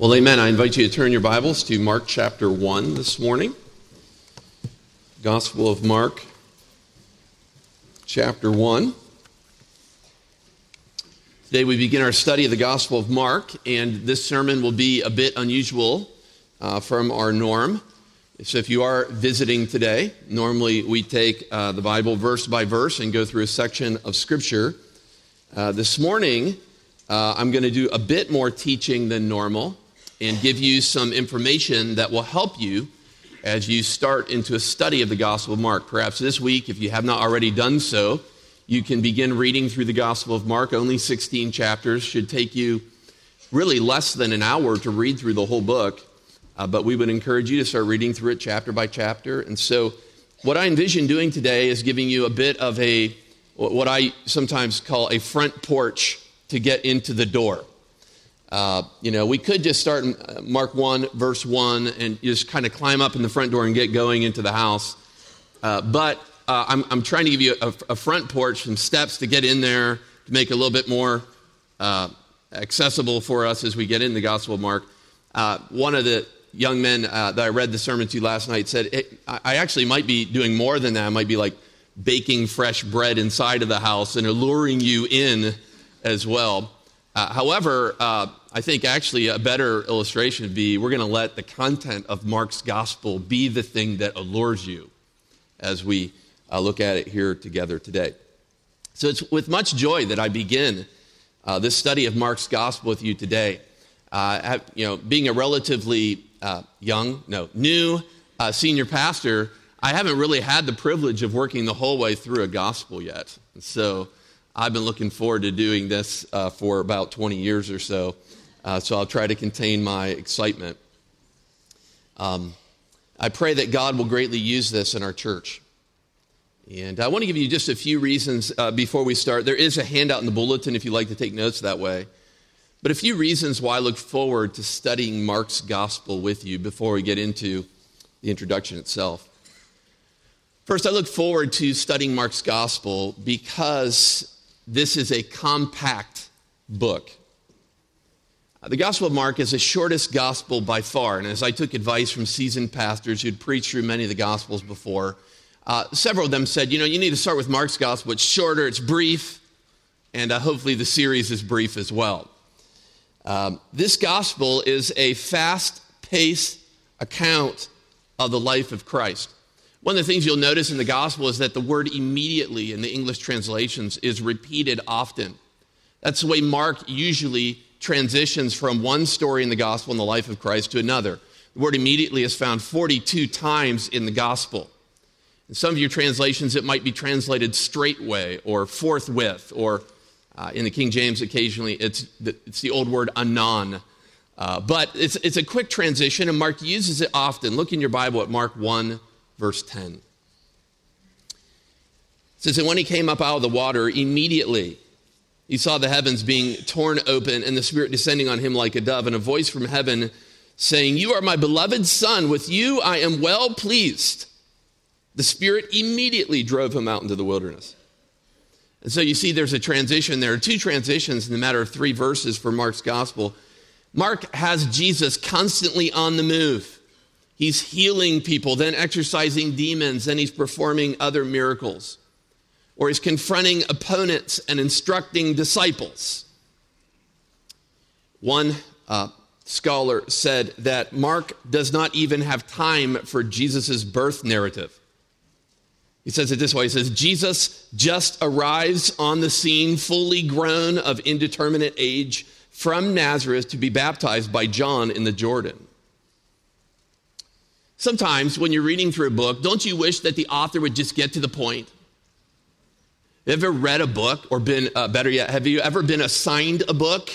Well, amen. I invite you to turn your Bibles to Mark chapter 1 this morning. Gospel of Mark, chapter 1. Today we begin our study of the Gospel of Mark, and this sermon will be a bit unusual uh, from our norm. So if you are visiting today, normally we take uh, the Bible verse by verse and go through a section of Scripture. Uh, this morning, uh, I'm going to do a bit more teaching than normal and give you some information that will help you as you start into a study of the Gospel of Mark. Perhaps this week, if you have not already done so, you can begin reading through the Gospel of Mark. Only 16 chapters should take you really less than an hour to read through the whole book. Uh, but we would encourage you to start reading through it chapter by chapter. And so, what I envision doing today is giving you a bit of a, what I sometimes call a front porch to get into the door. Uh, you know, we could just start in uh, Mark 1, verse 1, and just kind of climb up in the front door and get going into the house. Uh, but uh, I'm, I'm, trying to give you a, a, front porch, some steps to get in there to make it a little bit more uh, accessible for us as we get in the Gospel of Mark. One of the young men that I read the sermon to last night said, I actually might be doing more than that. I might be like baking fresh bread inside of the house and alluring you in as well. Uh, however, uh, I think actually a better illustration would be we're going to let the content of Mark's gospel be the thing that allures you as we uh, look at it here together today. So it's with much joy that I begin uh, this study of Mark's gospel with you today. Uh, you know, being a relatively uh, young, no, new senior pastor, I haven't really had the privilege of working the whole way through a gospel yet. So I've been looking forward to doing this uh, for about 20 years or so, uh, so I'll try to contain my excitement. Um, I pray that God will greatly use this in our church. And I want to give you just a few reasons uh, before we start. There is a handout in the bulletin if you'd like to take notes that way. But a few reasons why I look forward to studying Mark's gospel with you before we get into the introduction itself. First, I look forward to studying Mark's gospel because this is a compact book. Uh, the Gospel of Mark is the shortest gospel by far. And as I took advice from seasoned pastors who'd preached through many of the Gospels before, uh, several of them said, you know, you need to start with Mark's Gospel. It's shorter, it's brief, and uh, hopefully the series is brief as well. Um, this Gospel is a fast paced account of the life of Christ. One of the things you'll notice in the gospel is that the word immediately in the English translations is repeated often. That's the way Mark usually transitions from one story in the gospel in the life of Christ to another. The word immediately is found 42 times in the gospel. In some of your translations, it might be translated straightway or forthwith, or uh, in the King James, occasionally it's the, it's the old word anon. Uh, but it's, it's a quick transition, and Mark uses it often. Look in your Bible at Mark 1 verse 10. It says, And when he came up out of the water, immediately he saw the heavens being torn open and the Spirit descending on him like a dove, and a voice from heaven saying, You are my beloved Son, with you I am well pleased. The Spirit immediately drove him out into the wilderness. And so you see, there's a transition. There are two transitions in the matter of three verses for Mark's gospel. Mark has Jesus constantly on the move. He's healing people, then exorcising demons, then he's performing other miracles. Or he's confronting opponents and instructing disciples. One uh, scholar said that Mark does not even have time for Jesus' birth narrative. He says it this way He says, Jesus just arrives on the scene, fully grown of indeterminate age, from Nazareth to be baptized by John in the Jordan. Sometimes when you're reading through a book, don't you wish that the author would just get to the point? Ever read a book, or been, uh, better yet, have you ever been assigned a book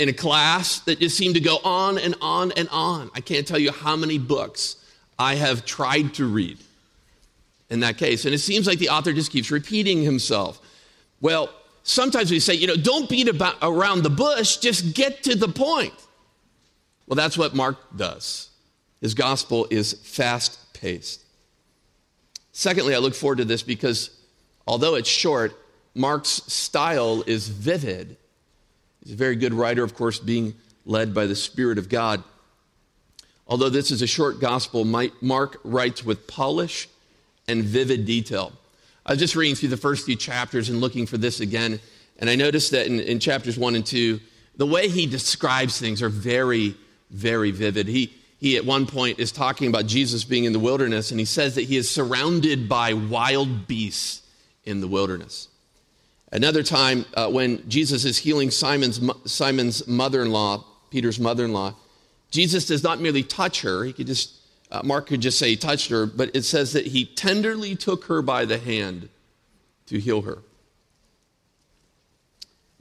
in a class that just seemed to go on and on and on? I can't tell you how many books I have tried to read in that case. And it seems like the author just keeps repeating himself. Well, sometimes we say, you know, don't beat about around the bush, just get to the point. Well, that's what Mark does. His gospel is fast paced. Secondly, I look forward to this because although it's short, Mark's style is vivid. He's a very good writer, of course, being led by the Spirit of God. Although this is a short gospel, Mark writes with polish and vivid detail. I was just reading through the first few chapters and looking for this again, and I noticed that in, in chapters one and two, the way he describes things are very, very vivid. He, he at one point is talking about Jesus being in the wilderness, and he says that he is surrounded by wild beasts in the wilderness. Another time, uh, when Jesus is healing Simon's, Simon's mother in law, Peter's mother in law, Jesus does not merely touch her. He could just, uh, Mark could just say he touched her, but it says that he tenderly took her by the hand to heal her.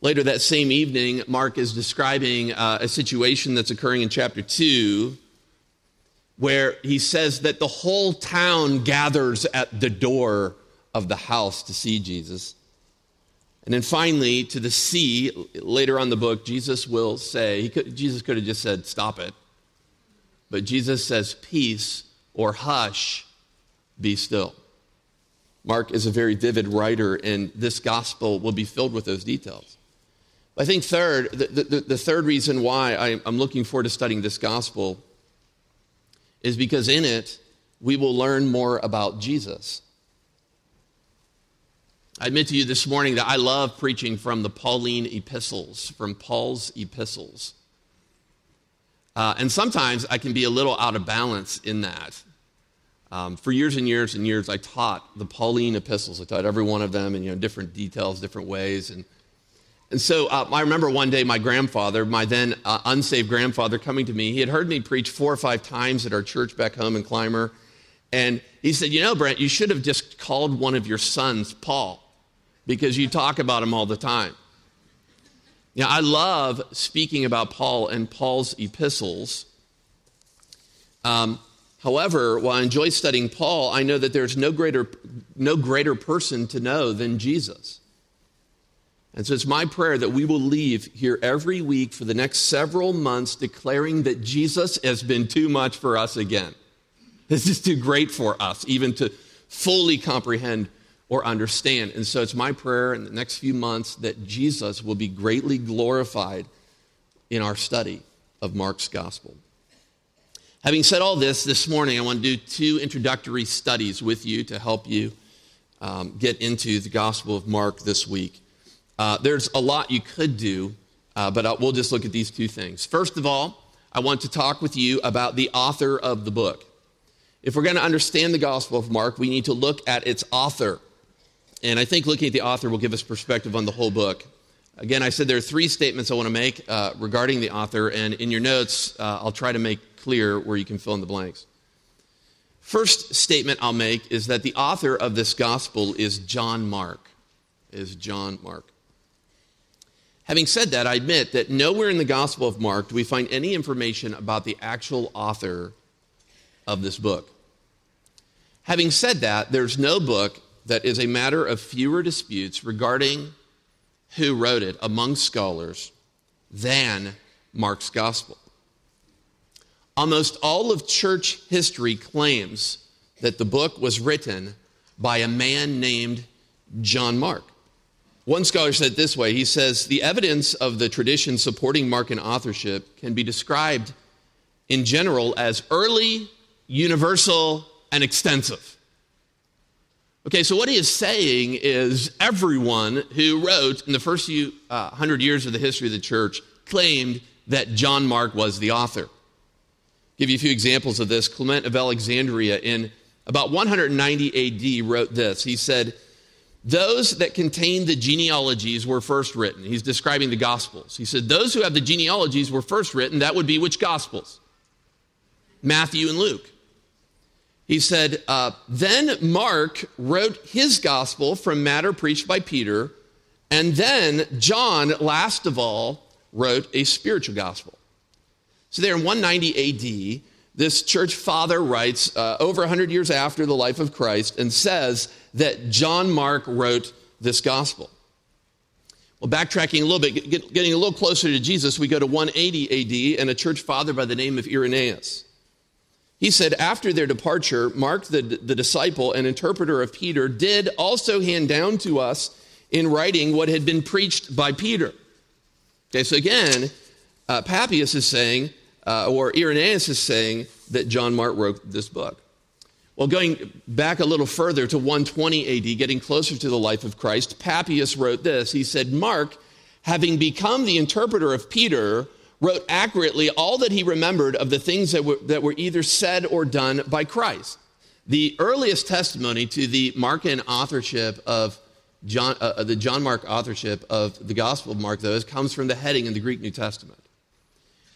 Later that same evening, Mark is describing uh, a situation that's occurring in chapter 2 where he says that the whole town gathers at the door of the house to see Jesus. And then finally, to the sea, later on the book, Jesus will say, could, Jesus could have just said, Stop it. But Jesus says, Peace or hush, be still. Mark is a very vivid writer, and this gospel will be filled with those details. I think, third, the, the, the third reason why I'm looking forward to studying this gospel is because in it, we will learn more about Jesus. I admit to you this morning that I love preaching from the Pauline epistles, from Paul's epistles. Uh, and sometimes I can be a little out of balance in that. Um, for years and years and years, I taught the Pauline epistles. I taught every one of them in you know, different details, different ways. And, and so uh, I remember one day my grandfather, my then uh, unsaved grandfather, coming to me. He had heard me preach four or five times at our church back home in Clymer. And he said, You know, Brent, you should have just called one of your sons Paul because you talk about him all the time. Now, I love speaking about Paul and Paul's epistles. Um, however, while I enjoy studying Paul, I know that there's no greater, no greater person to know than Jesus. And so it's my prayer that we will leave here every week for the next several months declaring that Jesus has been too much for us again. This is too great for us, even to fully comprehend or understand. And so it's my prayer in the next few months that Jesus will be greatly glorified in our study of Mark's gospel. Having said all this, this morning I want to do two introductory studies with you to help you um, get into the Gospel of Mark this week. Uh, there's a lot you could do, uh, but I'll, we'll just look at these two things. First of all, I want to talk with you about the author of the book. If we're going to understand the Gospel of Mark, we need to look at its author. And I think looking at the author will give us perspective on the whole book. Again, I said there are three statements I want to make uh, regarding the author, and in your notes, uh, I'll try to make clear where you can fill in the blanks. First statement I'll make is that the author of this gospel is John Mark. Is John Mark. Having said that, I admit that nowhere in the Gospel of Mark do we find any information about the actual author of this book. Having said that, there's no book that is a matter of fewer disputes regarding who wrote it among scholars than Mark's gospel. Almost all of church history claims that the book was written by a man named John Mark. One scholar said it this way he says, The evidence of the tradition supporting Markan authorship can be described in general as early, universal, and extensive. Okay, so what he is saying is everyone who wrote in the first few uh, hundred years of the history of the church claimed that John Mark was the author. I'll give you a few examples of this. Clement of Alexandria in about 190 AD wrote this. He said, Those that contain the genealogies were first written. He's describing the Gospels. He said, Those who have the genealogies were first written. That would be which Gospels? Matthew and Luke. He said, uh, Then Mark wrote his gospel from matter preached by Peter, and then John, last of all, wrote a spiritual gospel. So, there in 190 AD, this church father writes uh, over 100 years after the life of Christ and says that John Mark wrote this gospel. Well, backtracking a little bit, get, getting a little closer to Jesus, we go to 180 AD and a church father by the name of Irenaeus. He said, after their departure, Mark, the, the disciple and interpreter of Peter, did also hand down to us in writing what had been preached by Peter. Okay, so again, uh, Papias is saying, uh, or Irenaeus is saying, that John Mark wrote this book. Well, going back a little further to 120 AD, getting closer to the life of Christ, Papias wrote this. He said, Mark, having become the interpreter of Peter, wrote accurately all that he remembered of the things that were, that were either said or done by Christ. The earliest testimony to the Markan authorship of John, uh, uh, the John Mark authorship of the Gospel of Mark, though, comes from the heading in the Greek New Testament.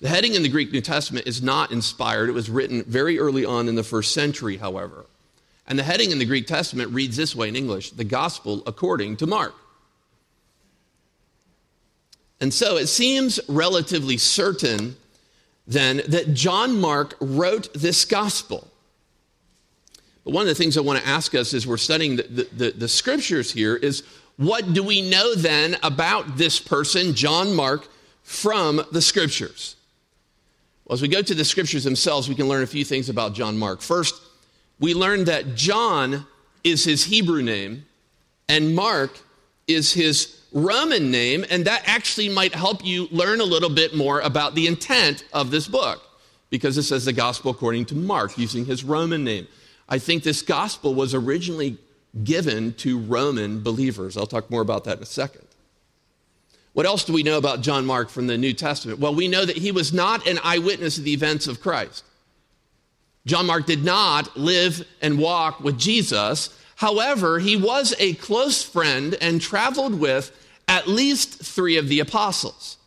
The heading in the Greek New Testament is not inspired. It was written very early on in the first century, however. And the heading in the Greek Testament reads this way in English The Gospel according to Mark. And so it seems relatively certain then that John Mark wrote this gospel. But one of the things I want to ask us as we're studying the, the, the, the scriptures here is what do we know then about this person, John Mark, from the scriptures? Well, as we go to the scriptures themselves, we can learn a few things about John Mark. First, we learn that John is his Hebrew name and Mark is his Roman name, and that actually might help you learn a little bit more about the intent of this book because it says the gospel according to Mark using his Roman name. I think this gospel was originally given to Roman believers. I'll talk more about that in a second. What else do we know about John Mark from the New Testament? Well, we know that he was not an eyewitness of the events of Christ. John Mark did not live and walk with Jesus. However, he was a close friend and traveled with at least three of the apostles.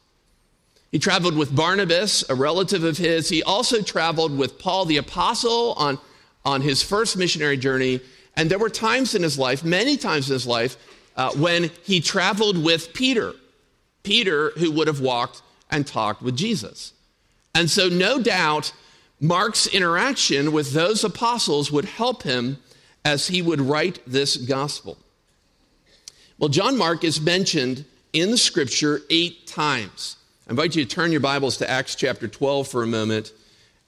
He traveled with Barnabas, a relative of his. He also traveled with Paul the apostle on, on his first missionary journey. And there were times in his life, many times in his life, uh, when he traveled with Peter. Peter, who would have walked and talked with Jesus. And so, no doubt, Mark's interaction with those apostles would help him as he would write this gospel. Well, John Mark is mentioned in the scripture eight times. I invite you to turn your Bibles to Acts chapter 12 for a moment,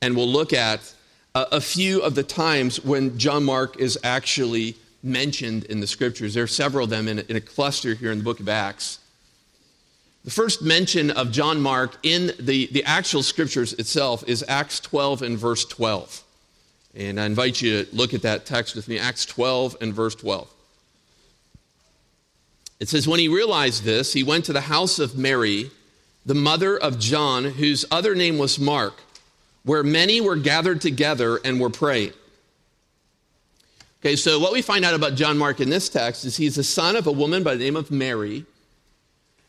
and we'll look at a, few of the times when John Mark is actually mentioned in the scriptures. There are several of them in a, in a cluster here in the book of Acts. The first mention of John Mark in the, the actual scriptures itself is Acts 12 and verse 12. And I invite you to look at that text with me, Acts 12 and verse 12. It says, When he realized this, he went to the house of Mary, the mother of John, whose other name was Mark, where many were gathered together and were praying. Okay, so what we find out about John Mark in this text is he's the son of a woman by the name of Mary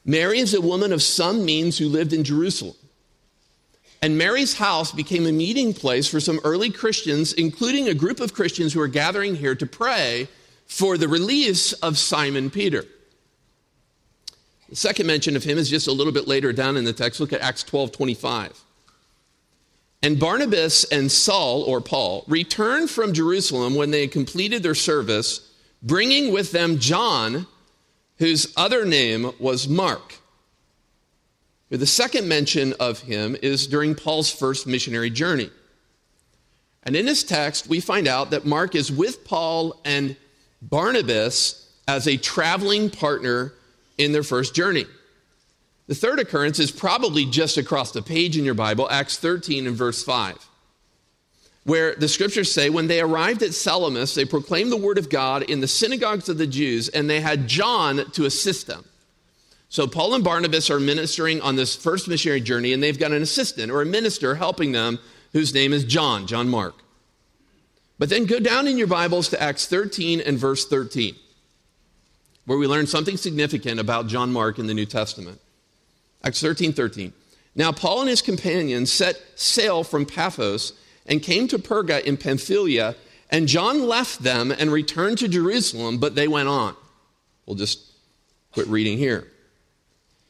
Mary is a woman of some means who lived in Jerusalem. And Mary's house became a meeting place for some early Christians, including a group of Christians who are gathering here to pray for the release of Simon Peter. The second mention of him is just a little bit later down in the text. Look at Acts 12 25. And Barnabas and Saul, or Paul, returned from Jerusalem when they had completed their service, bringing with them John whose other name was Mark. The second mention of him is during Paul's first missionary journey. And in this text, we find out that Mark is with Paul and Barnabas as a traveling partner in their first journey. The third occurrence is probably just across the page in your Bible, Acts 13 and verse 5 where the scriptures say, when they arrived at Salamis, they proclaimed the word of God in the synagogues of the Jews, and they had John to assist them. So Paul and Barnabas are ministering on this first missionary journey, and they've got an assistant or a minister helping them whose name is John, John Mark. But then go down in your Bibles to Acts 13 and verse 13, where we learn something significant about John Mark in the New Testament. Acts 13 13. Now, Paul and his companions set sail from Paphos and came to Perga in Pamphylia, and John left them and returned to Jerusalem, but they went on. We'll just quit reading here.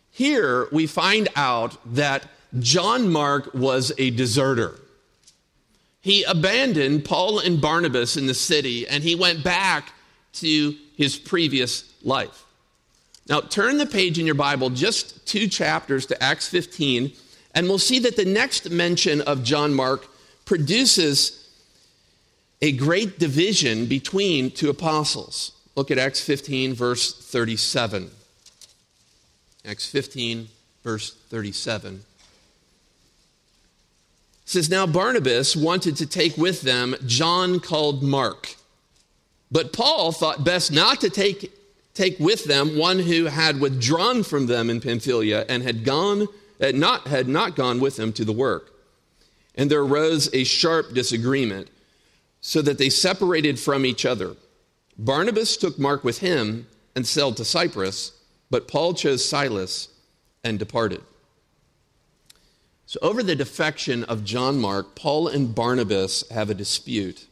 Here we find out that John Mark was a deserter. He abandoned Paul and Barnabas in the city and he went back to his previous life. Now, turn the page in your Bible just two chapters to Acts 15, and we'll see that the next mention of John Mark produces a great division between two apostles. Look at Acts 15, verse 37. Acts 15, verse 37. says, Now Barnabas wanted to take with them John called Mark. But Paul thought best not to take, take with them one who had withdrawn from them in Pamphylia and had, gone, had, not, had not gone with them to the work. And there arose a sharp disagreement, so that they separated from each other. Barnabas took Mark with him and sailed to Cyprus, but Paul chose Silas and departed. So, over the defection of John Mark, Paul and Barnabas have a dispute.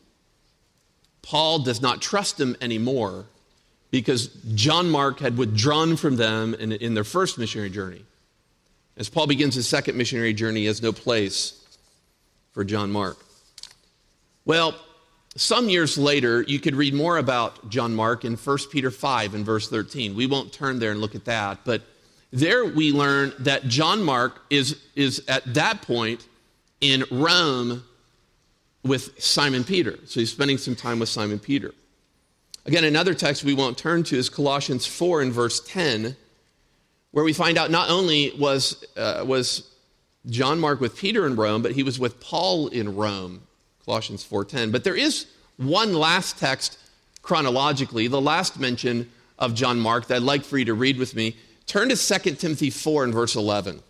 Paul does not trust him anymore because John Mark had withdrawn from them in, in their first missionary journey. As Paul begins his second missionary journey, he has no place for John Mark. Well, some years later, you could read more about John Mark in 1 Peter 5 and verse 13. We won't turn there and look at that, but there we learn that John Mark is, is at that point in Rome with Simon Peter. So he's spending some time with Simon Peter. Again, another text we won't turn to is Colossians 4 and verse 10, where we find out not only was, uh, was John Mark with Peter in Rome, but he was with Paul in Rome, Colossians 4:10. But there is one last text chronologically, the last mention of John Mark that I'd like for you to read with me. Turn to 2 Timothy 4 and verse 11.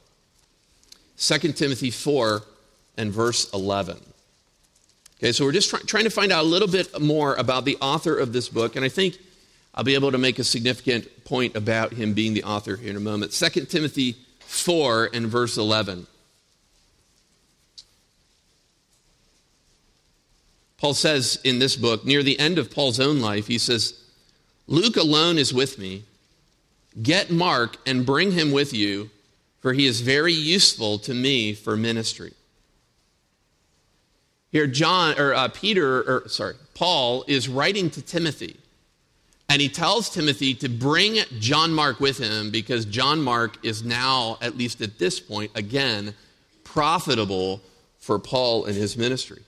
2 Timothy 4 and verse 11. Okay, so we're just try- trying to find out a little bit more about the author of this book, and I think I'll be able to make a significant point about him being the author here in a moment. 2 Timothy 4 and verse 11. Paul says in this book, near the end of Paul's own life, he says, Luke alone is with me. Get Mark and bring him with you, for he is very useful to me for ministry. Here, John or uh, Peter, or sorry, Paul is writing to Timothy, and he tells Timothy to bring John Mark with him because John Mark is now, at least at this point, again, profitable for Paul and his ministry.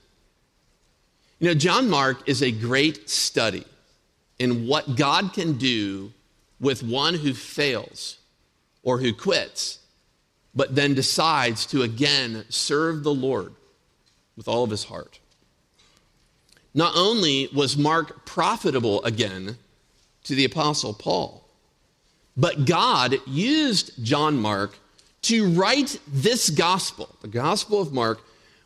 You know, John Mark is a great study in what God can do with one who fails or who quits, but then decides to again serve the Lord with all of his heart. Not only was Mark profitable again to the Apostle Paul, but God used John Mark to write this gospel, the Gospel of Mark,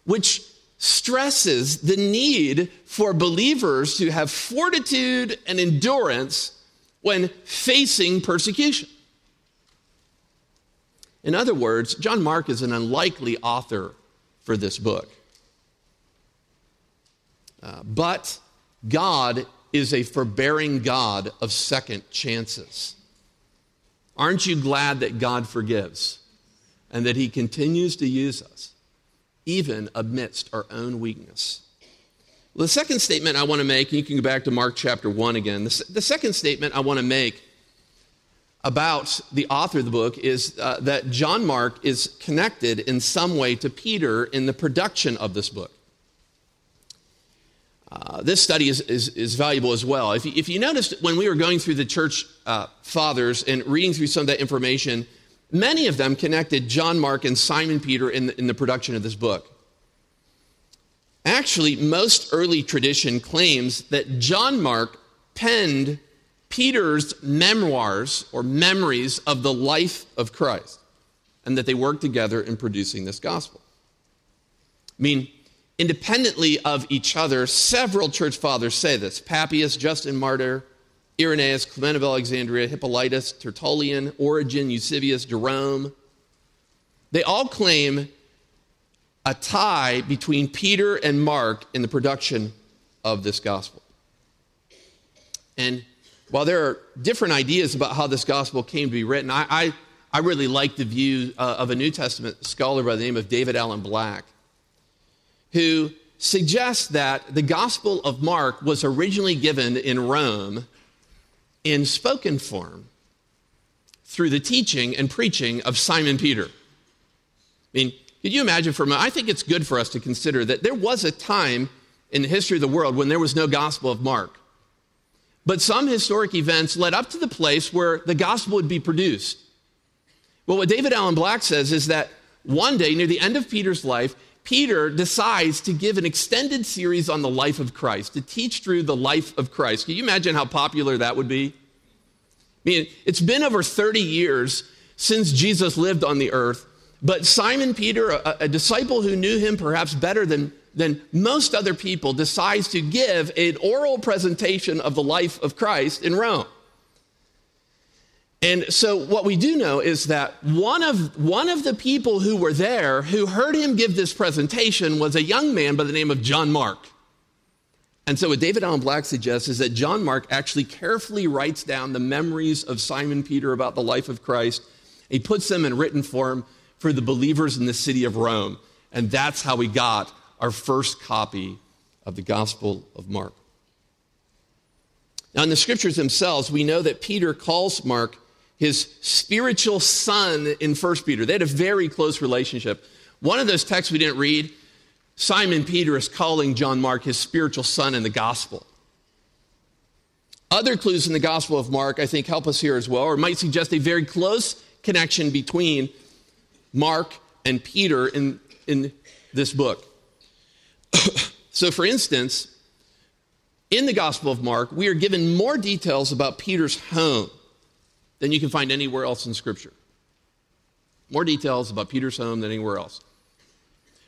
which stresses the need for believers to have fortitude and endurance when facing persecution. In other words, John Mark is an unlikely author for this book. Uh, but God is a forbearing God of second chances. Aren't you glad that God forgives and that He continues to use us? Even amidst our own weakness. The second statement I want to make, and you can go back to Mark chapter 1 again. The, the second statement I want to make about the author of the book is uh, that John Mark is connected in some way to Peter in the production of this book. Uh, this study is, is, is, valuable as well. If you, if you noticed when we were going through the church uh, fathers and reading through some of that information, Many of them connected John Mark and Simon Peter in the, in the production of this book. Actually, most early tradition claims that John Mark penned Peter's memoirs or memories of the life of Christ and that they worked together in producing this gospel. I mean, independently of each other, several church fathers say this Papias, Justin Martyr, Irenaeus, Clement of Alexandria, Hippolytus, Tertullian, Origen, Eusebius, Jerome. They all claim a tie between Peter and Mark in the production of this gospel. And while there are different ideas about how this gospel came to be written, I, I, I really like the view uh, of a New Testament scholar by the name of David Allen Black, who suggests that the gospel of Mark was originally given in Rome in spoken form through the teaching and preaching of Simon Peter. I mean, could you imagine for a moment? I think it's good for us to consider that there was a time in the history of the world when there was no gospel of Mark. But some historic events led up to the place where the gospel would be produced. Well, what David Allen Black says is that one day, near the end of Peter's life, Peter decides to give an extended series on the life of Christ, to teach through the life of Christ. Can you imagine how popular that would be? I mean, it's been over 30 years since Jesus lived on the earth, but Simon Peter, a, a disciple who knew him perhaps better than, than most other people, decides to give an oral presentation of the life of Christ in Rome. And so what we do know is that one of, one of the people who were there who heard him give this presentation was a young man by the name of John Mark. And so what David Allen Black suggests is that John Mark actually carefully writes down the memories of Simon Peter about the life of Christ. He puts them in written form for the believers in the city of Rome. And that's how we got our first copy of the Gospel of Mark. Now, in the scriptures themselves, we know that Peter calls Mark his spiritual son in First Peter. They had a very close relationship. One of those texts we didn't read, Simon Peter is calling John Mark his spiritual son in the gospel. Other clues in the Gospel of Mark, I think, help us here as well, or might suggest a very close connection between Mark and Peter in, in this book. so, for instance, in the Gospel of Mark, we are given more details about Peter's home than you can find anywhere else in Scripture. More details about Peter's home than anywhere else.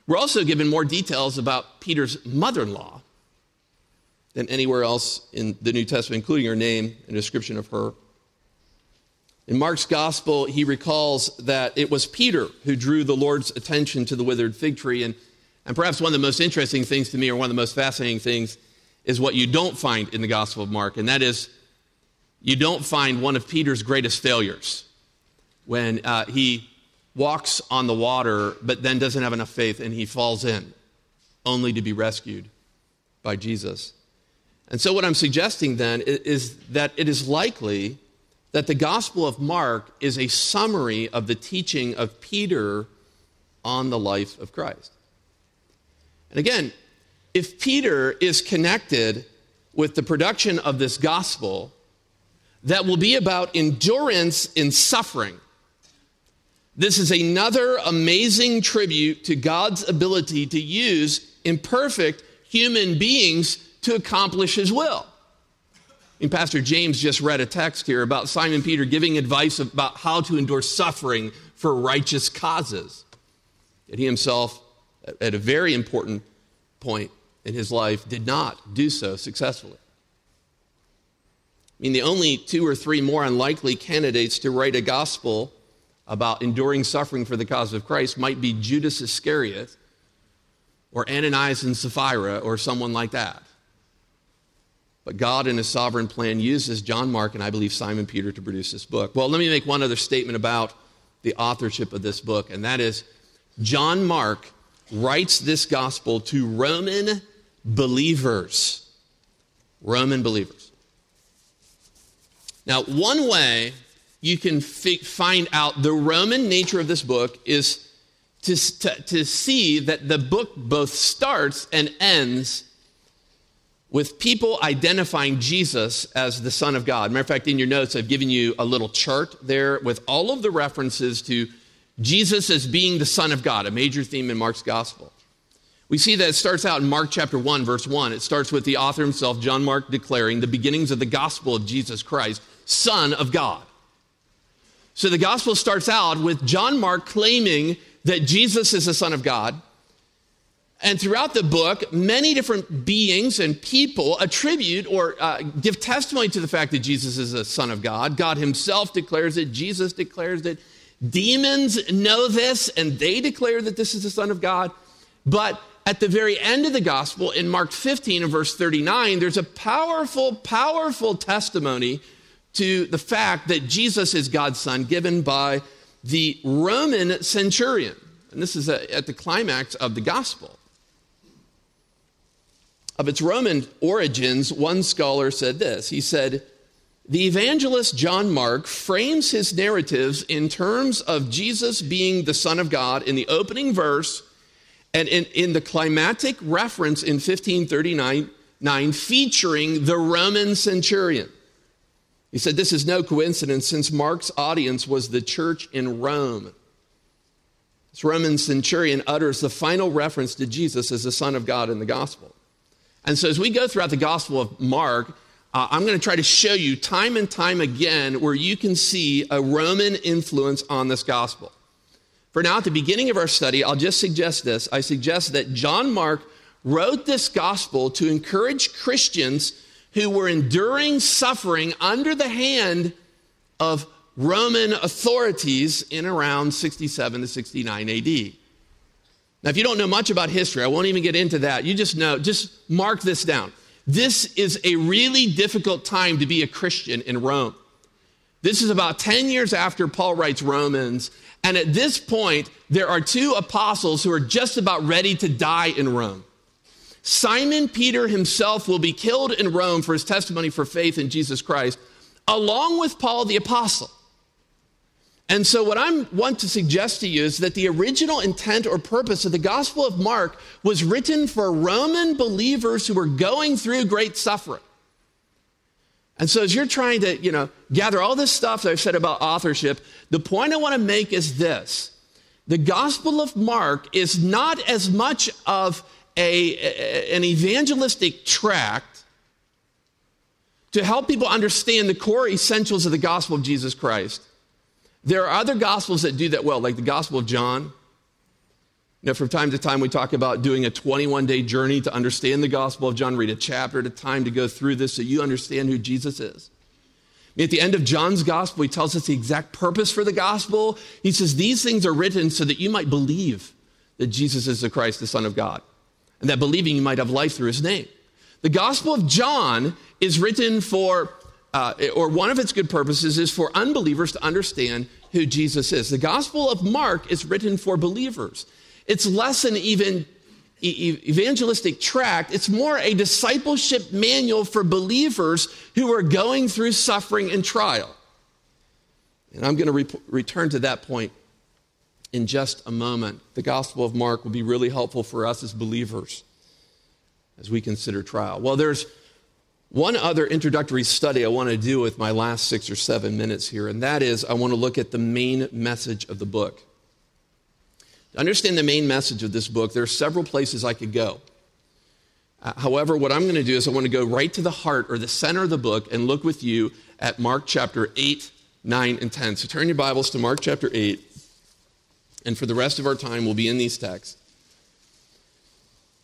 We're also given more details about Peter's mother in law than anywhere else in the New Testament, including her name and description of her. In Mark's gospel, he recalls that it was Peter who drew the Lord's attention to the withered fig tree. And, and perhaps one of the most interesting things to me, or one of the most fascinating things, is what you don't find in the Gospel of Mark, and that is you don't find one of Peter's greatest failures when uh, he walks on the water but then doesn't have enough faith and he falls in, only to be rescued by Jesus. And so, what I'm suggesting then is that it is likely that the Gospel of Mark is a summary of the teaching of Peter on the life of Christ. And again, if Peter is connected with the production of this gospel, that will be about endurance in suffering. This is another amazing tribute to God's ability to use imperfect human beings to accomplish his will. And Pastor James just read a text here about Simon Peter giving advice about how to endure suffering for righteous causes. Yet he himself, at a very important point in his life, did not do so successfully. I mean, the only two or three more unlikely candidates to write a gospel about enduring suffering for the cause of Christ might be Judas Iscariot or Ananias and Sapphira or someone like that. But God, in His sovereign plan, uses John Mark and I believe Simon Peter to produce this book. Well, let me make one other statement about the authorship of this book, and that is John Mark writes this gospel to Roman believers. Roman believers. Now, one way you can find out the Roman nature of this book is to, to, to see that the book both starts and ends with people identifying Jesus as the Son of God. Matter of fact, in your notes, I've given you a little chart there with all of the references to Jesus as being the Son of God, a major theme in Mark's gospel. We see that it starts out in Mark chapter 1, verse 1. It starts with the author himself, John Mark, declaring the beginnings of the gospel of Jesus Christ, Son of God. So the gospel starts out with John Mark claiming that Jesus is the Son of God. And throughout the book, many different beings and people attribute or uh, give testimony to the fact that Jesus is the Son of God. God Himself declares it, Jesus declares it. Demons know this, and they declare that this is the Son of God. But at the very end of the gospel, in Mark 15 and verse 39, there's a powerful, powerful testimony to the fact that Jesus is God's son given by the Roman centurion. And this is a, at the climax of the gospel. Of its Roman origins, one scholar said this. He said, The evangelist John Mark frames his narratives in terms of Jesus being the Son of God in the opening verse and in, in the climatic reference in 1539 featuring the Roman centurion. He said, This is no coincidence since Mark's audience was the church in Rome. This Roman centurion utters the final reference to Jesus as the Son of God in the gospel. And so, as we go throughout the Gospel of Mark, uh, I'm going to try to show you time and time again where you can see a Roman influence on this gospel. For now, at the beginning of our study, I'll just suggest this. I suggest that John Mark wrote this gospel to encourage Christians who were enduring suffering under the hand of Roman authorities in around 67 to 69 AD. Now, if you don't know much about history, I won't even get into that. You just know, just mark this down. This is a really difficult time to be a Christian in Rome. This is about 10 years after Paul writes Romans, and at this point, there are two apostles who are just about ready to die in Rome. Simon Peter himself will be killed in Rome for his testimony for faith in Jesus Christ, along with Paul the apostle. And so, what I want to suggest to you is that the original intent or purpose of the Gospel of Mark was written for Roman believers who were going through great suffering. And so, as you're trying to, you know, gather all this stuff that I've said about authorship, the point I want to make is this: the Gospel of Mark is not as much of a, an evangelistic tract to help people understand the core essentials of the gospel of Jesus Christ. There are other gospels that do that well, like the Gospel of John. Now, from time to time, we talk about doing a 21 day journey to understand the Gospel of John, read a chapter at a time to go through this so you understand who Jesus is. At the end of John's gospel, he tells us the exact purpose for the gospel. He says, These things are written so that you might believe that Jesus is the Christ, the Son of God and that believing you might have life through his name. The Gospel of John is written for, uh, or one of its good purposes is for unbelievers to understand who Jesus is. The Gospel of Mark is written for believers. It's less an even evangelistic tract, it's more a discipleship manual for believers who are going through suffering and trial. And I'm going to re- return to that point in just a moment. The Gospel of Mark will be really helpful for us as believers as we consider trial. Well, there's one other introductory study I want to do with my last six or seven minutes here, and that is I want to look at the main message of the book. To understand the main message of this book, there are several places I could go. Uh, however, what I'm going to do is I want to go right to the heart or the center of the book and look with you at Mark chapter 8, 9, and 10. So turn your Bibles to Mark chapter 8 and for the rest of our time, we'll be in these texts.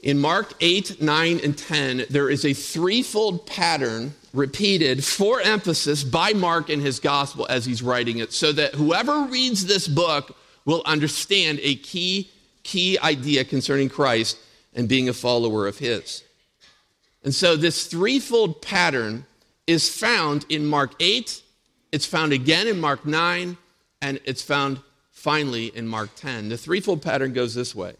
In Mark 8, 9, and 10, there is a threefold pattern repeated for emphasis by Mark in his gospel as he's writing it, so that whoever reads this book will understand a key, key idea concerning Christ and being a follower of his. And so this threefold pattern is found in Mark 8, it's found again in Mark 9, and it's found finally in Mark 10. The threefold pattern goes this way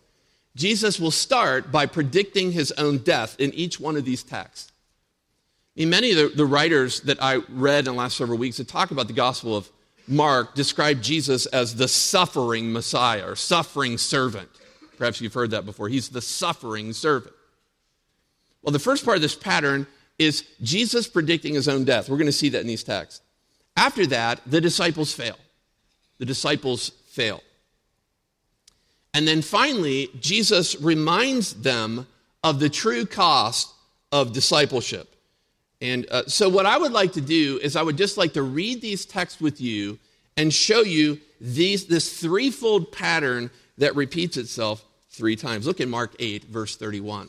Jesus will start by predicting his own death in each one of these texts. I mean, many of the, the writers that I read in the last several weeks that talk about the Gospel of Mark describe Jesus as the suffering Messiah or suffering servant. Perhaps you've heard that before. He's the suffering servant. Well, the first part of this pattern is Jesus predicting his own death. We're going to see that in these texts. After that, the disciples fail. The disciples fail. And then finally, Jesus reminds them of the true cost of discipleship. And uh, so, what I would like to do is, I would just like to read these texts with you and show you these, this threefold pattern that repeats itself three times. Look at Mark 8, verse 31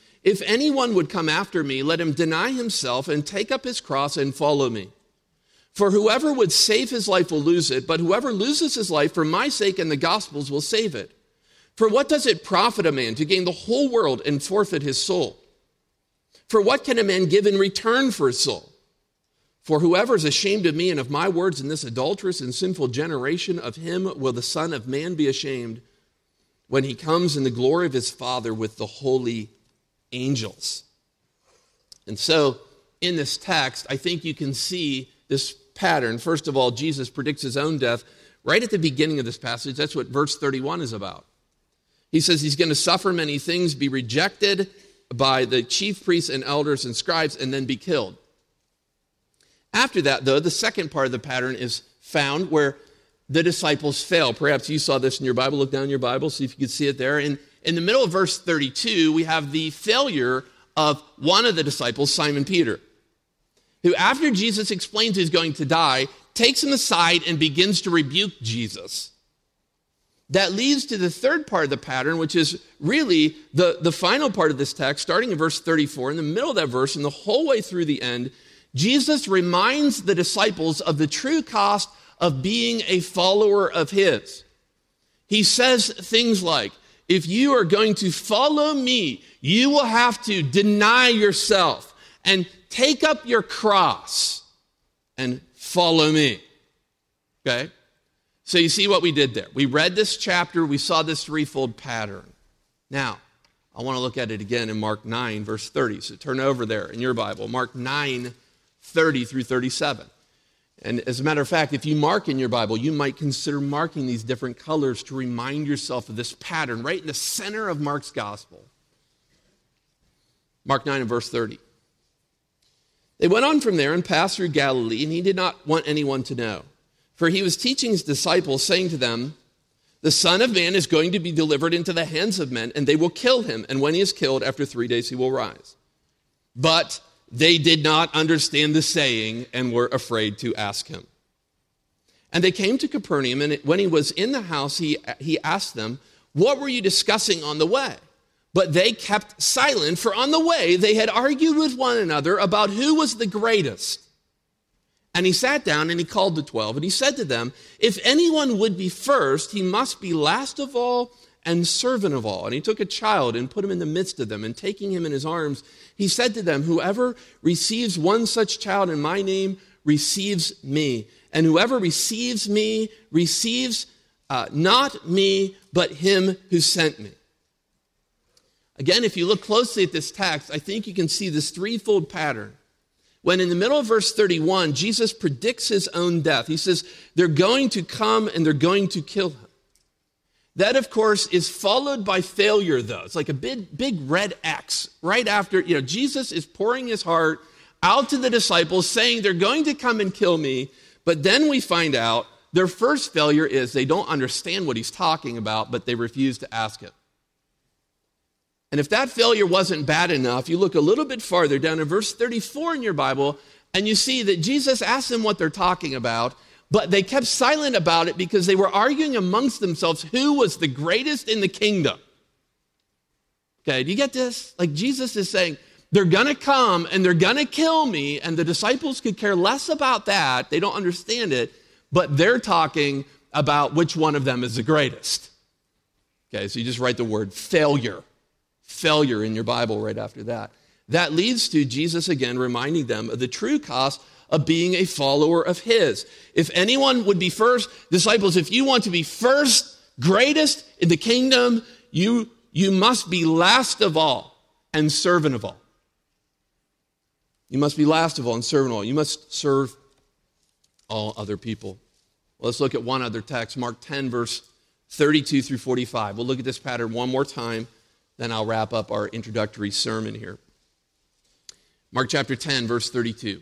if anyone would come after me, let him deny himself and take up his cross and follow me. For whoever would save his life will lose it, but whoever loses his life for my sake and the gospel's will save it. For what does it profit a man to gain the whole world and forfeit his soul? For what can a man give in return for his soul? For whoever is ashamed of me and of my words in this adulterous and sinful generation, of him will the Son of Man be ashamed when he comes in the glory of his Father with the holy angels. And so, in this text, I think you can see this pattern. First of all, Jesus predicts his own death right at the beginning of this passage. That's what verse 31 is about. He says he's going to suffer many things, be rejected by the chief priests and elders and scribes, and then be killed. After that, though, the second part of the pattern is found where the disciples fail. Perhaps you saw this in your Bible. Look down your Bible, see if you could see it there. In, in the middle of verse 32, we have the failure of one of the disciples, Simon Peter, who, after Jesus explains he's going to die, takes him aside and begins to rebuke Jesus. That leads to the third part of the pattern, which is really the, the final part of this text, starting in verse 34. In the middle of that verse, and the whole way through the end, Jesus reminds the disciples of the true cost of being a follower of His. He says things like, if you are going to follow me, you will have to deny yourself and take up your cross and follow me. Okay? So you see what we did there. We read this chapter, we saw this threefold pattern. Now, I want to look at it again in Mark 9, verse 30. So turn over there in your Bible, Mark 9, 30 through 37. And as a matter of fact, if you mark in your Bible, you might consider marking these different colors to remind yourself of this pattern right in the center of Mark's gospel. Mark 9 and verse 30. They went on from there and passed through Galilee, and he did not want anyone to know. For he was teaching his disciples, saying to them, The Son of Man is going to be delivered into the hands of men, and they will kill him. And when he is killed, after three days he will rise. But they did not understand the saying and were afraid to ask him. And they came to Capernaum, and when he was in the house, he, he asked them, What were you discussing on the way? But they kept silent, for on the way they had argued with one another about who was the greatest. And he sat down and he called the twelve, and he said to them, If anyone would be first, he must be last of all and servant of all. And he took a child and put him in the midst of them, and taking him in his arms, he said to them, Whoever receives one such child in my name receives me. And whoever receives me receives uh, not me, but him who sent me. Again, if you look closely at this text, I think you can see this threefold pattern. When in the middle of verse 31, Jesus predicts his own death. He says, They're going to come and they're going to kill him. That, of course, is followed by failure, though. It's like a big, big red X right after, you know, Jesus is pouring his heart out to the disciples, saying they're going to come and kill me. But then we find out their first failure is they don't understand what he's talking about, but they refuse to ask it. And if that failure wasn't bad enough, you look a little bit farther down in verse 34 in your Bible, and you see that Jesus asks them what they're talking about, but they kept silent about it because they were arguing amongst themselves who was the greatest in the kingdom. Okay, do you get this? Like Jesus is saying, they're to come and they're to kill me, and the disciples could care less about that. They don't understand it, but they're talking about which one of them is the greatest. Okay, so you just write the word failure. Failure in your Bible right after that. That leads to Jesus again reminding them of the true cost of being a follower of His. If anyone would be first, disciples, if you want to be first, greatest in the kingdom, you, you must be last of all and servant of all. You must be last of all and servant of all. You must serve all other people. Well, let's look at one other text, Mark 10, verse 32 through 45. We'll look at this pattern one more time, then I'll wrap up our introductory sermon here. Mark chapter 10, verse 32.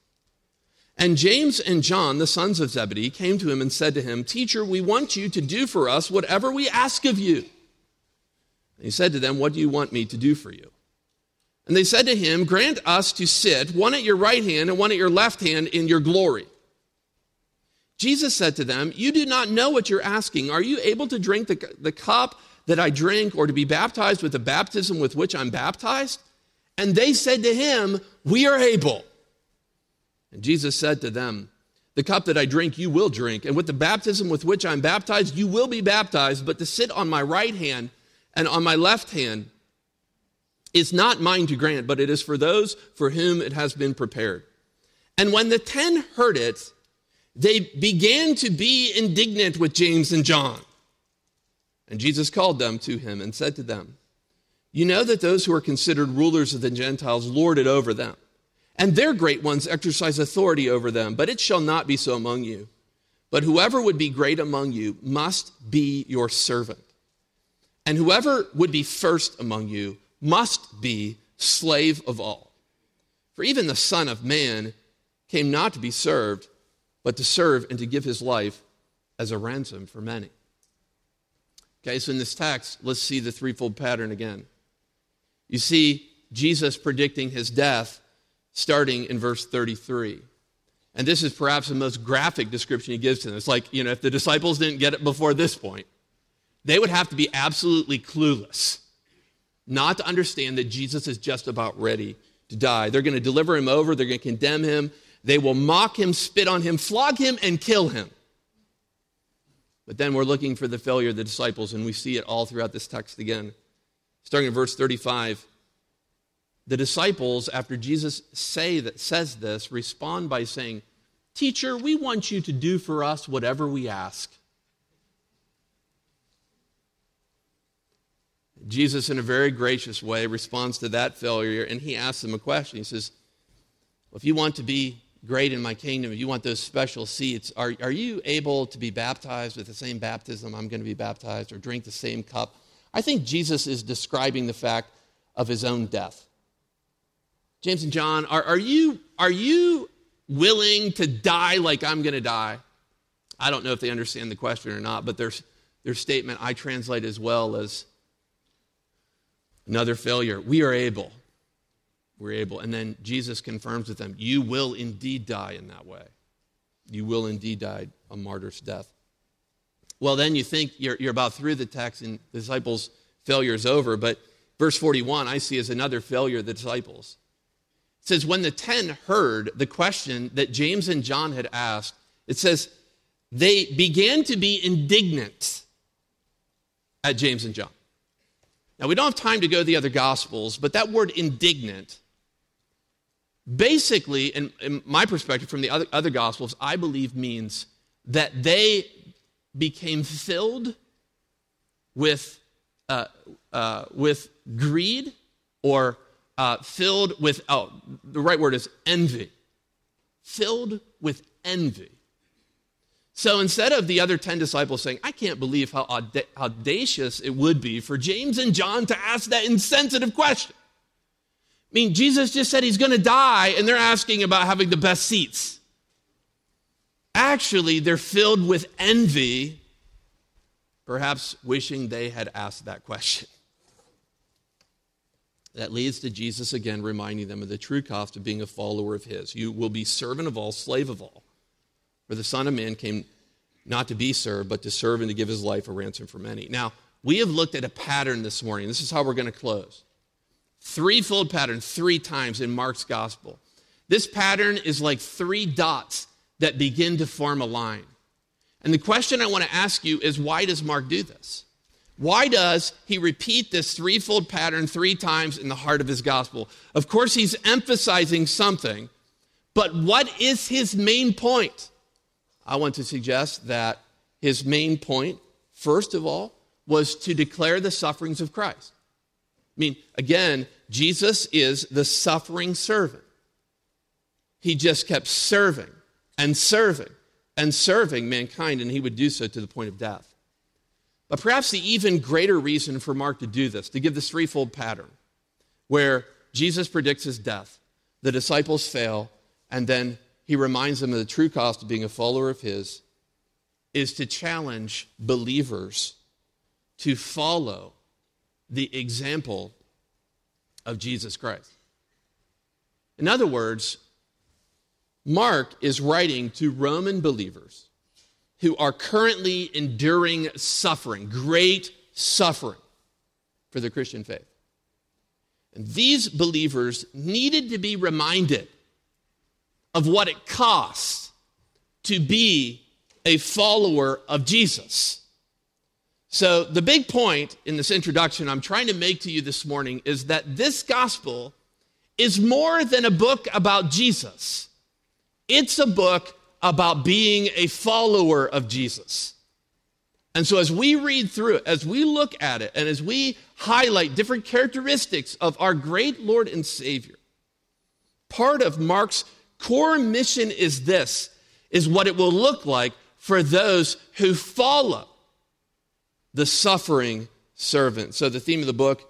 And James and John, the sons of Zebedee, came to him and said to him, Teacher, we want you to do for us whatever we ask of you. And he said to them, What do you want me to do for you? And they said to him, Grant us to sit, one at your right hand and one at your left hand, in your glory. Jesus said to them, You do not know what you're asking. Are you able to drink the, the cup that I drink or to be baptized with the baptism with which I'm baptized? And they said to him, We are able. And Jesus said to them, The cup that I drink, you will drink, and with the baptism with which I'm baptized, you will be baptized, but to sit on my right hand and on my left hand is not mine to grant, but it is for those for whom it has been prepared. And when the ten heard it, they began to be indignant with James and John. And Jesus called them to him and said to them, You know that those who are considered rulers of the Gentiles lord it over them and their great ones exercise authority over them. But it shall not be so among you. But whoever would be great among you must be your servant. And whoever would be first among you must be slave of all. For even the Son of Man came not to be served, but to serve and to give his life as a ransom for many. Okay, so in this text, let's see the threefold pattern again. You see Jesus predicting his death starting in verse 33. And this is perhaps the most graphic description he gives to them. It's like, you know, if the disciples didn't get it before this point, they would have to be absolutely clueless not to understand that Jesus is just about ready to die. They're going to deliver him over, they're going to condemn him, they will mock him, spit on him, flog him, and kill him. But then we're looking for the failure of the disciples, and we see it all throughout this text again. Starting in verse 35, the disciples, after Jesus say that, says this, respond by saying, Teacher, we want you to do for us whatever we ask. Jesus, in a very gracious way, responds to that failure and he asks them a question. He says, well, If you want to be great in my kingdom, if you want those special seats, are, are you able to be baptized with the same baptism I'm going to be baptized or drink the same cup? I think Jesus is describing the fact of his own death. James and John, are, are, you, are you willing to die like I'm going to die? I don't know if they understand the question or not, but their, their statement I translate as well as another failure. We are able. We're able. And then Jesus confirms with them, You will indeed die in that way. You will indeed die a martyr's death. Well, then you think you're, you're about through the text and the disciples' failure is over, but verse 41 I see as another failure of the disciples. It says, when the ten heard the question that James and John had asked, it says, they began to be indignant at James and John. Now, we don't have time to go to the other Gospels, but that word indignant, basically, in, in my perspective from the other, other Gospels, I believe means that they became filled with, uh, uh, with greed or uh, filled with, oh, the right word is envy. Filled with envy. So instead of the other 10 disciples saying, I can't believe how audacious it would be for James and John to ask that insensitive question. I mean, Jesus just said he's going to die, and they're asking about having the best seats. Actually, they're filled with envy, perhaps wishing they had asked that question. That leads to Jesus again reminding them of the true cost of being a follower of His. You will be servant of all, slave of all. For the Son of Man came not to be served, but to serve and to give His life a ransom for many. Now, we have looked at a pattern this morning. This is how we're going to close. Threefold pattern, three times in Mark's gospel. This pattern is like three dots that begin to form a line. And the question I want to ask you is why does Mark do this? Why does he repeat this threefold pattern three times in the heart of his gospel? Of course, he's emphasizing something, but what is his main point? I want to suggest that his main point, first of all, was to declare the sufferings of Christ. I mean, again, Jesus is the suffering servant. He just kept serving and serving and serving mankind, and he would do so to the point of death. But perhaps the even greater reason for Mark to do this, to give this threefold pattern, where Jesus predicts his death, the disciples fail, and then he reminds them of the true cost of being a follower of his, is to challenge believers to follow the example of Jesus Christ. In other words, Mark is writing to Roman believers who are currently enduring suffering, great suffering for the Christian faith. And these believers needed to be reminded of what it costs to be a follower of Jesus. So, the big point in this introduction I'm trying to make to you this morning is that this gospel is more than a book about Jesus, it's a book about being a follower of Jesus. And so, as we read through it, as we look at it, and as we highlight different characteristics of our great Lord and Savior, part of Mark's core mission is this is what it will look like for those who follow the suffering servant. So, the theme of the book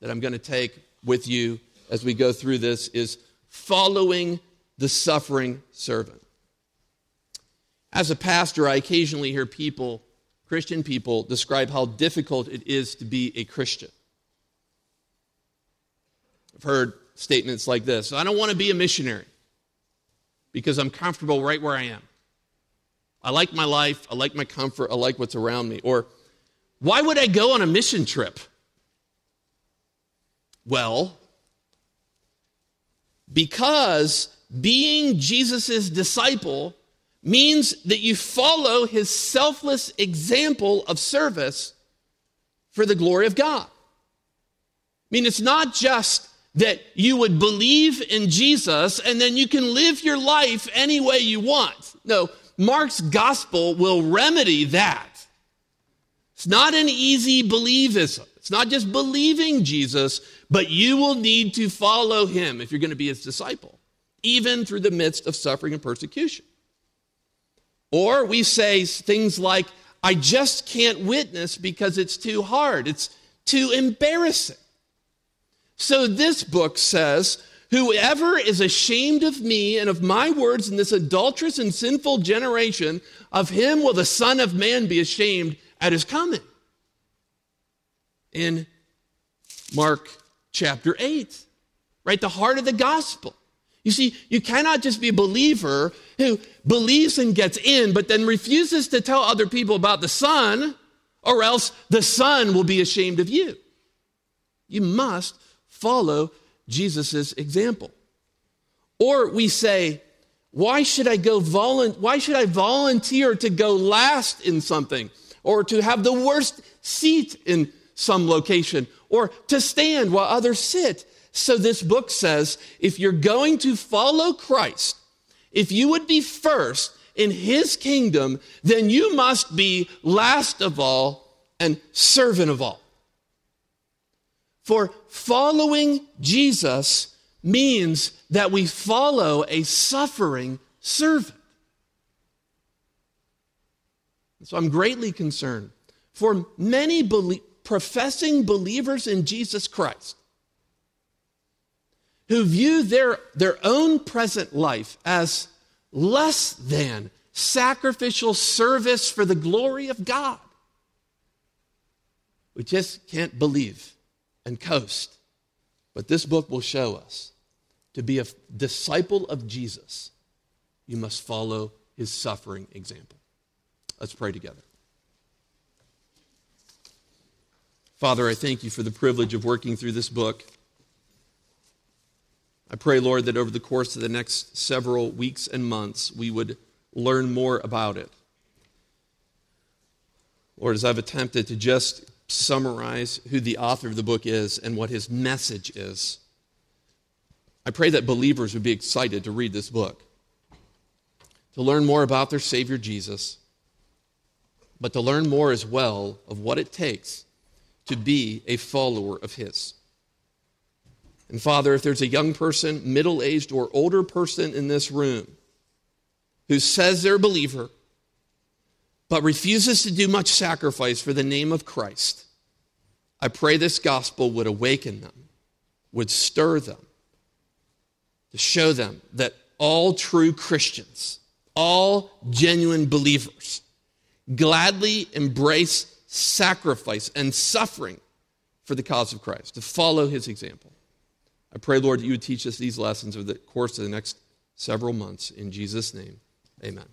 that I'm going to take with you as we go through this is following the suffering servant. As a pastor, I occasionally hear people Christian people describe how difficult it is to be a Christian. I've heard statements like this I don't want to be a missionary because I'm comfortable right where I am. I like my life, I like my comfort, I like what's around me. Or, why would I go on a mission trip? Well, because being Jesus' disciple means that you follow his selfless example of service for the glory of God. I mean, it's not just that you would believe in Jesus and then you can live your life any way you want. No, Mark's gospel will remedy that. It's not an easy believism. It's not just believing Jesus, but you will need to follow him if you're going to be his disciple, even through the midst of suffering and persecution. Or we say things like, I just can't witness because it's too hard, it's too embarrassing. So this book says, Whoever is ashamed of me and of my words in this adulterous and sinful generation, of him will the Son of Man be ashamed at his coming. In Mark chapter 8, right? The heart of the gospel. You see, you cannot just be a believer who believes and gets in, but then refuses to tell other people about the Son, or else the Son will be ashamed of you. You must follow Jesus' example. Or we say, why should I go why should I volunteer to go last in something or to have the worst seat in some location or to stand while others sit? So this book says if you're going to follow Christ, if you would be first in his kingdom, then you must be last of all and servant of all. For following Jesus means that we follow a suffering servant. So I'm greatly concerned for many professing believers in Jesus Christ who view their, their own present life as less than sacrificial service for the glory of God. We just can't believe and coast. But this book will show us to be a disciple of Jesus, you must follow his suffering example. Let's pray together. Father, I thank you for the privilege of working through this book. I pray, Lord, that over the course of the next several weeks and months, we would learn more about it. Lord, as I've attempted to just summarize who the author of the book is and what his message is, I pray that believers would be excited to read this book, to learn more about their Savior Jesus, but to learn more as well of what it takes to be a follower of his. And Father, if there's a young person, middle aged, or older person in this room who says they're a believer, but refuses to do much sacrifice for the name of Christ, I pray this gospel would awaken them, would stir them, to show them that all true Christians, all genuine believers, gladly embrace sacrifice and suffering for the cause of Christ, to follow his example. I pray, Lord, that you would teach us these lessons over the course of the next several months. In Jesus' name, amen.